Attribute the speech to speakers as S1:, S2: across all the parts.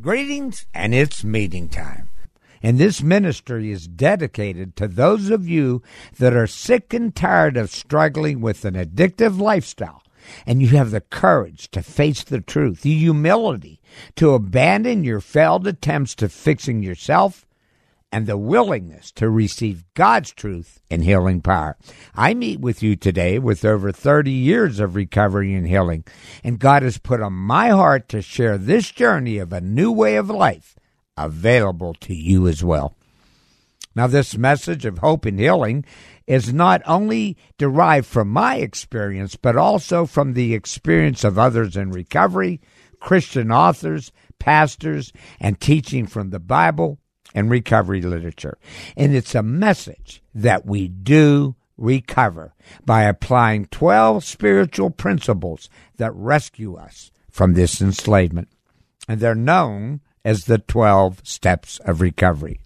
S1: Greetings, and it's meeting time. And this ministry is dedicated to those of you that are sick and tired of struggling with an addictive lifestyle, and you have the courage to face the truth, the humility to abandon your failed attempts to fixing yourself, and the willingness to receive God's truth and healing power. I meet with you today with over 30 years of recovery and healing, and God has put on my heart to share this journey of a new way of life available to you as well. Now, this message of hope and healing is not only derived from my experience, but also from the experience of others in recovery, Christian authors, pastors, and teaching from the Bible and recovery literature. And it's a message that we do recover by applying 12 spiritual principles that rescue us from this enslavement. And they're known as the 12 steps of recovery.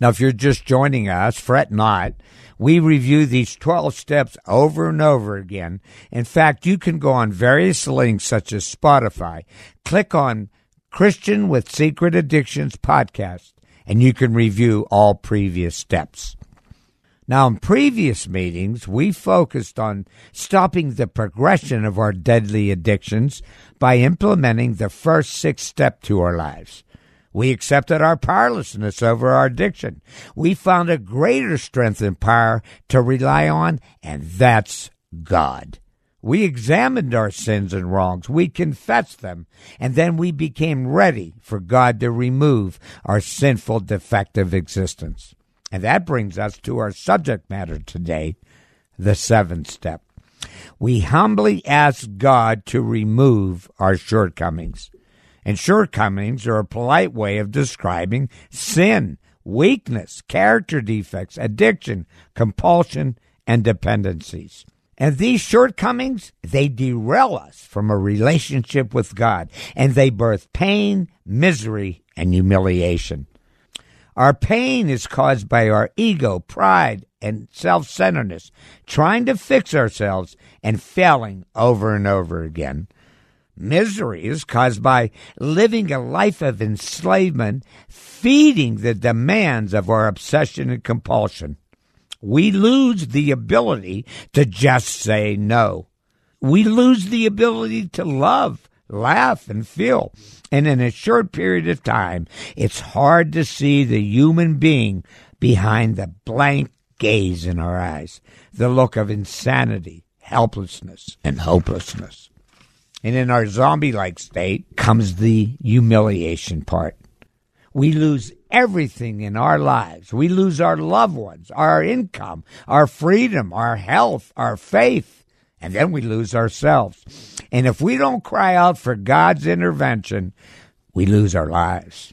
S1: Now, if you're just joining us, fret not. We review these 12 steps over and over again. In fact, you can go on various links such as Spotify, click on Christian with Secret Addictions podcast, and you can review all previous steps. Now, in previous meetings, we focused on stopping the progression of our deadly addictions by implementing the first six step to our lives. We accepted our powerlessness over our addiction. We found a greater strength and power to rely on, and that's God. We examined our sins and wrongs. We confessed them. And then we became ready for God to remove our sinful, defective existence. And that brings us to our subject matter today the seventh step. We humbly ask God to remove our shortcomings. And shortcomings are a polite way of describing sin, weakness, character defects, addiction, compulsion, and dependencies. And these shortcomings, they derail us from a relationship with God, and they birth pain, misery, and humiliation. Our pain is caused by our ego, pride, and self centeredness, trying to fix ourselves and failing over and over again. Misery is caused by living a life of enslavement, feeding the demands of our obsession and compulsion we lose the ability to just say no. We lose the ability to love, laugh, and feel. And in a short period of time, it's hard to see the human being behind the blank gaze in our eyes, the look of insanity, helplessness, and hopelessness. And in our zombie like state comes the humiliation part. We lose everything in our lives. We lose our loved ones, our income, our freedom, our health, our faith, and then we lose ourselves. And if we don't cry out for God's intervention, we lose our lives.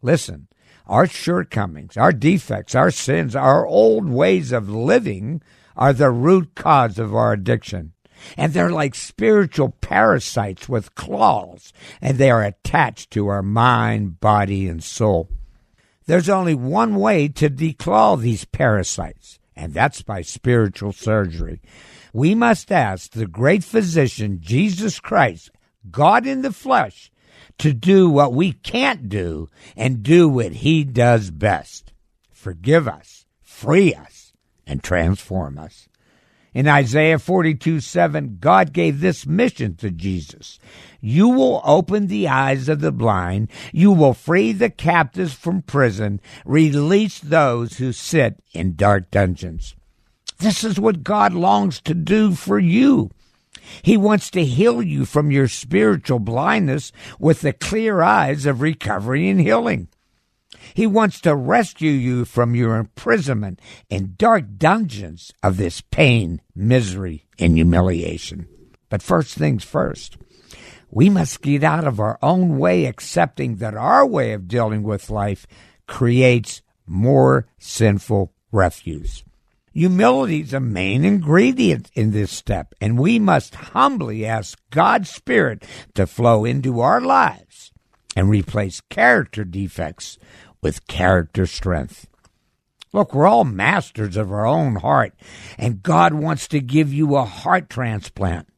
S1: Listen, our shortcomings, our defects, our sins, our old ways of living are the root cause of our addiction. And they're like spiritual parasites with claws, and they are attached to our mind, body, and soul. There's only one way to declaw these parasites, and that's by spiritual surgery. We must ask the great physician, Jesus Christ, God in the flesh, to do what we can't do and do what he does best forgive us, free us, and transform us. In Isaiah 42 7, God gave this mission to Jesus You will open the eyes of the blind, you will free the captives from prison, release those who sit in dark dungeons. This is what God longs to do for you. He wants to heal you from your spiritual blindness with the clear eyes of recovery and healing. He wants to rescue you from your imprisonment in dark dungeons of this pain, misery, and humiliation. But first things first, We must get out of our own way, accepting that our way of dealing with life creates more sinful refuse. Humility is a main ingredient in this step, and we must humbly ask God's Spirit to flow into our lives and replace character defects with character strength. Look, we're all masters of our own heart, and God wants to give you a heart transplant.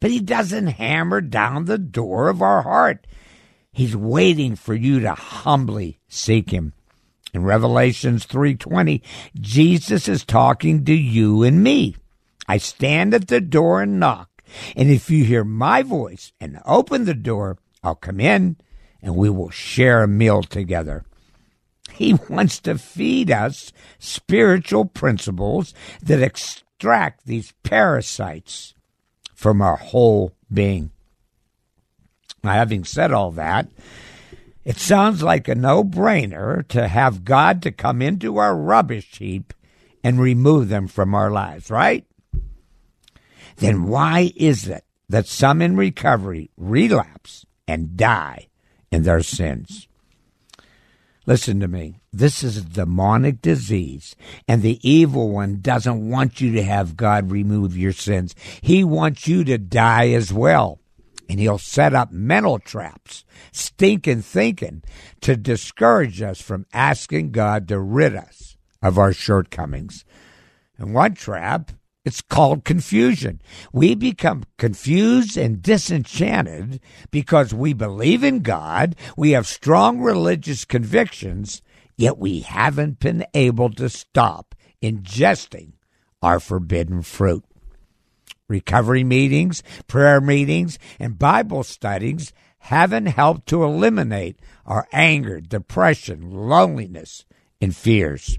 S1: But He doesn't hammer down the door of our heart. He's waiting for you to humbly seek Him. In Revelations 3:20, Jesus is talking to you and me. I stand at the door and knock, and if you hear my voice and open the door, I'll come in and we will share a meal together. He wants to feed us spiritual principles that extract these parasites from our whole being. Now, having said all that, it sounds like a no brainer to have God to come into our rubbish heap and remove them from our lives, right? Then why is it that some in recovery relapse and die in their sins? Listen to me. This is a demonic disease, and the evil one doesn't want you to have God remove your sins. He wants you to die as well. And he'll set up mental traps, stinking thinking, to discourage us from asking God to rid us of our shortcomings. And one trap it's called confusion. We become confused and disenchanted because we believe in God, we have strong religious convictions, yet we haven't been able to stop ingesting our forbidden fruit. Recovery meetings, prayer meetings, and Bible studies haven't helped to eliminate our anger, depression, loneliness, and fears.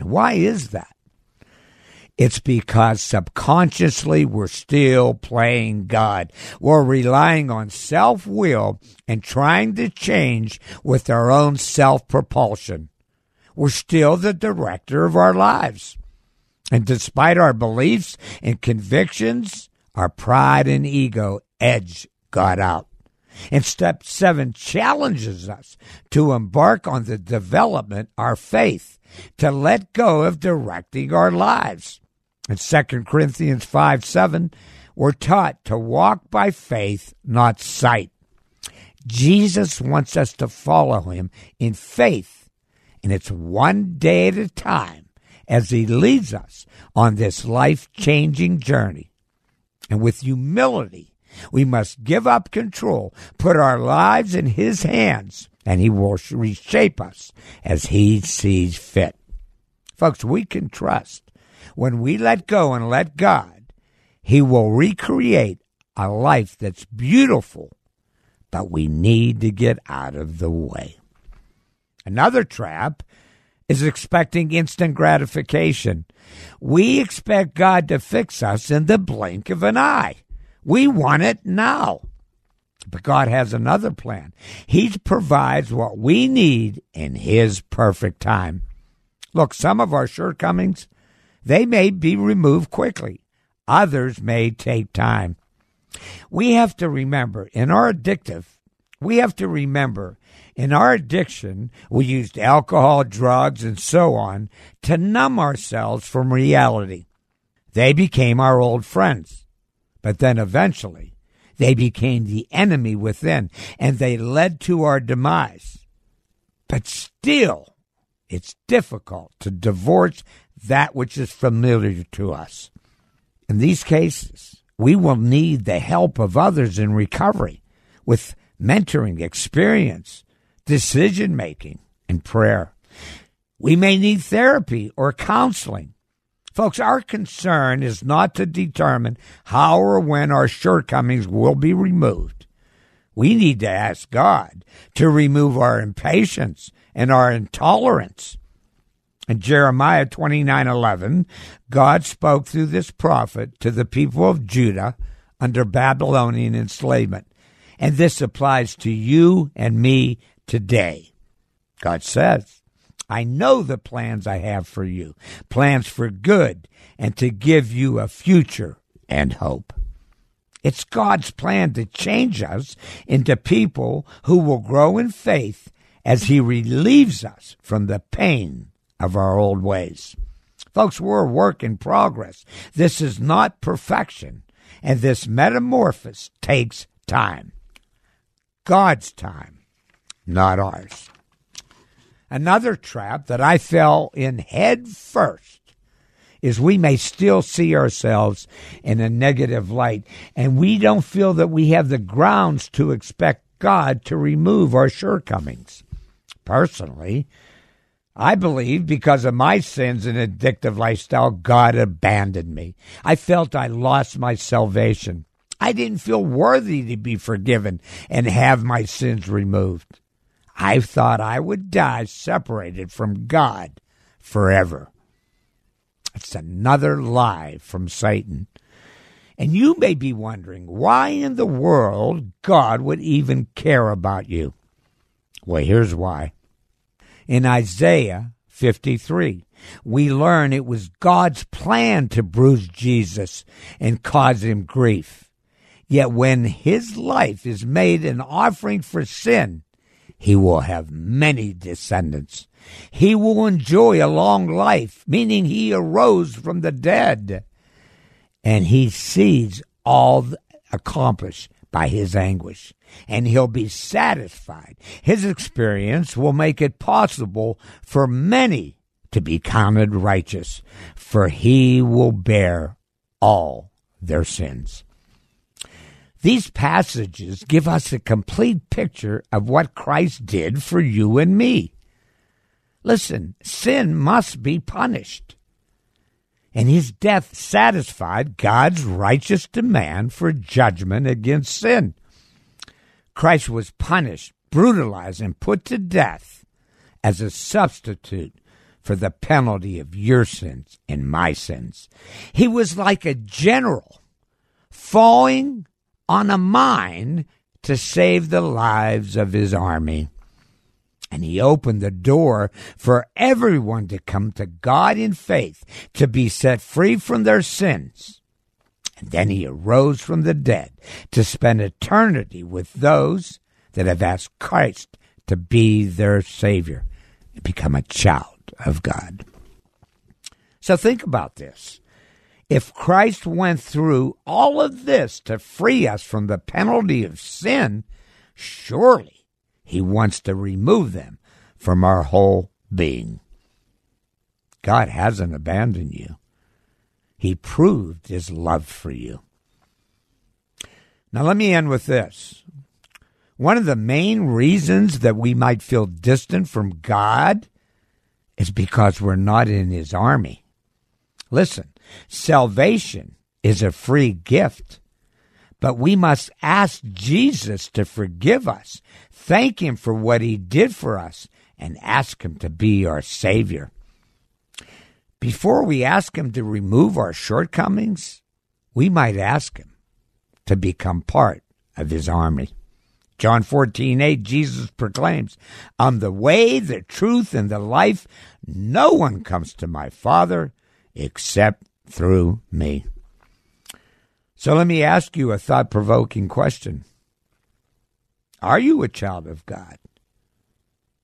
S1: Why is that? It's because subconsciously we're still playing God. We're relying on self will and trying to change with our own self propulsion. We're still the director of our lives. And despite our beliefs and convictions, our pride and ego edge God out. And step seven challenges us to embark on the development our faith, to let go of directing our lives. In 2 Corinthians 5 7, we're taught to walk by faith, not sight. Jesus wants us to follow him in faith, and it's one day at a time as he leads us on this life changing journey. And with humility, we must give up control, put our lives in his hands, and he will reshape us as he sees fit. Folks, we can trust when we let go and let God, He will recreate a life that's beautiful, but we need to get out of the way. Another trap is expecting instant gratification. We expect God to fix us in the blink of an eye. We want it now. But God has another plan. He provides what we need in His perfect time. Look, some of our shortcomings, they may be removed quickly, others may take time. We have to remember in our addictive, we have to remember in our addiction, we used alcohol, drugs, and so on to numb ourselves from reality. They became our old friends. But then eventually, they became the enemy within, and they led to our demise. But still, it's difficult to divorce that which is familiar to us. In these cases, we will need the help of others in recovery with mentoring, experience, decision making, and prayer. We may need therapy or counseling. Folks, our concern is not to determine how or when our shortcomings will be removed. We need to ask God to remove our impatience and our intolerance in Jeremiah 29:11, God spoke through this prophet to the people of Judah under Babylonian enslavement. And this applies to you and me today. God says, I know the plans I have for you, plans for good and to give you a future and hope. It's God's plan to change us into people who will grow in faith as He relieves us from the pain of our old ways. Folks, we're a work in progress. This is not perfection, and this metamorphosis takes time. God's time, not ours. Another trap that I fell in head first is we may still see ourselves in a negative light, and we don't feel that we have the grounds to expect God to remove our shortcomings. Personally, I believe because of my sins and addictive lifestyle, God abandoned me. I felt I lost my salvation. I didn't feel worthy to be forgiven and have my sins removed. I thought I would die separated from God forever. It's another lie from Satan. And you may be wondering why in the world God would even care about you. Well, here's why. In Isaiah 53, we learn it was God's plan to bruise Jesus and cause him grief. Yet when his life is made an offering for sin, he will have many descendants. He will enjoy a long life, meaning he arose from the dead. And he sees all accomplished by his anguish, and he'll be satisfied. His experience will make it possible for many to be counted righteous, for he will bear all their sins. These passages give us a complete picture of what Christ did for you and me. Listen, sin must be punished. And his death satisfied God's righteous demand for judgment against sin. Christ was punished, brutalized, and put to death as a substitute for the penalty of your sins and my sins. He was like a general falling on a mine to save the lives of his army. And he opened the door for everyone to come to God in faith, to be set free from their sins. And then he arose from the dead to spend eternity with those that have asked Christ to be their Savior and become a child of God. So think about this. If Christ went through all of this to free us from the penalty of sin, surely he wants to remove them from our whole being. God hasn't abandoned you. He proved his love for you. Now, let me end with this. One of the main reasons that we might feel distant from God is because we're not in his army. Listen, salvation is a free gift, but we must ask Jesus to forgive us, thank him for what he did for us, and ask him to be our Savior. Before we ask him to remove our shortcomings, we might ask him to become part of his army. John 14, 8, Jesus proclaims, I'm the way, the truth, and the life. No one comes to my Father except through me. So let me ask you a thought provoking question Are you a child of God?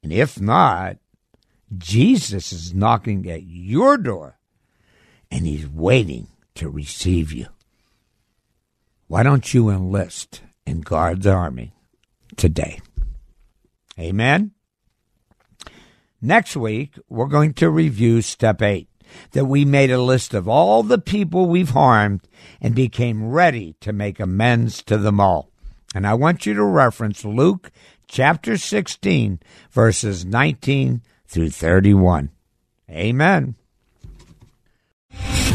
S1: And if not, Jesus is knocking at your door and he's waiting to receive you. Why don't you enlist in God's army today? Amen. Next week, we're going to review step eight that we made a list of all the people we've harmed and became ready to make amends to them all. And I want you to reference Luke chapter 16, verses 19 through 31. Amen.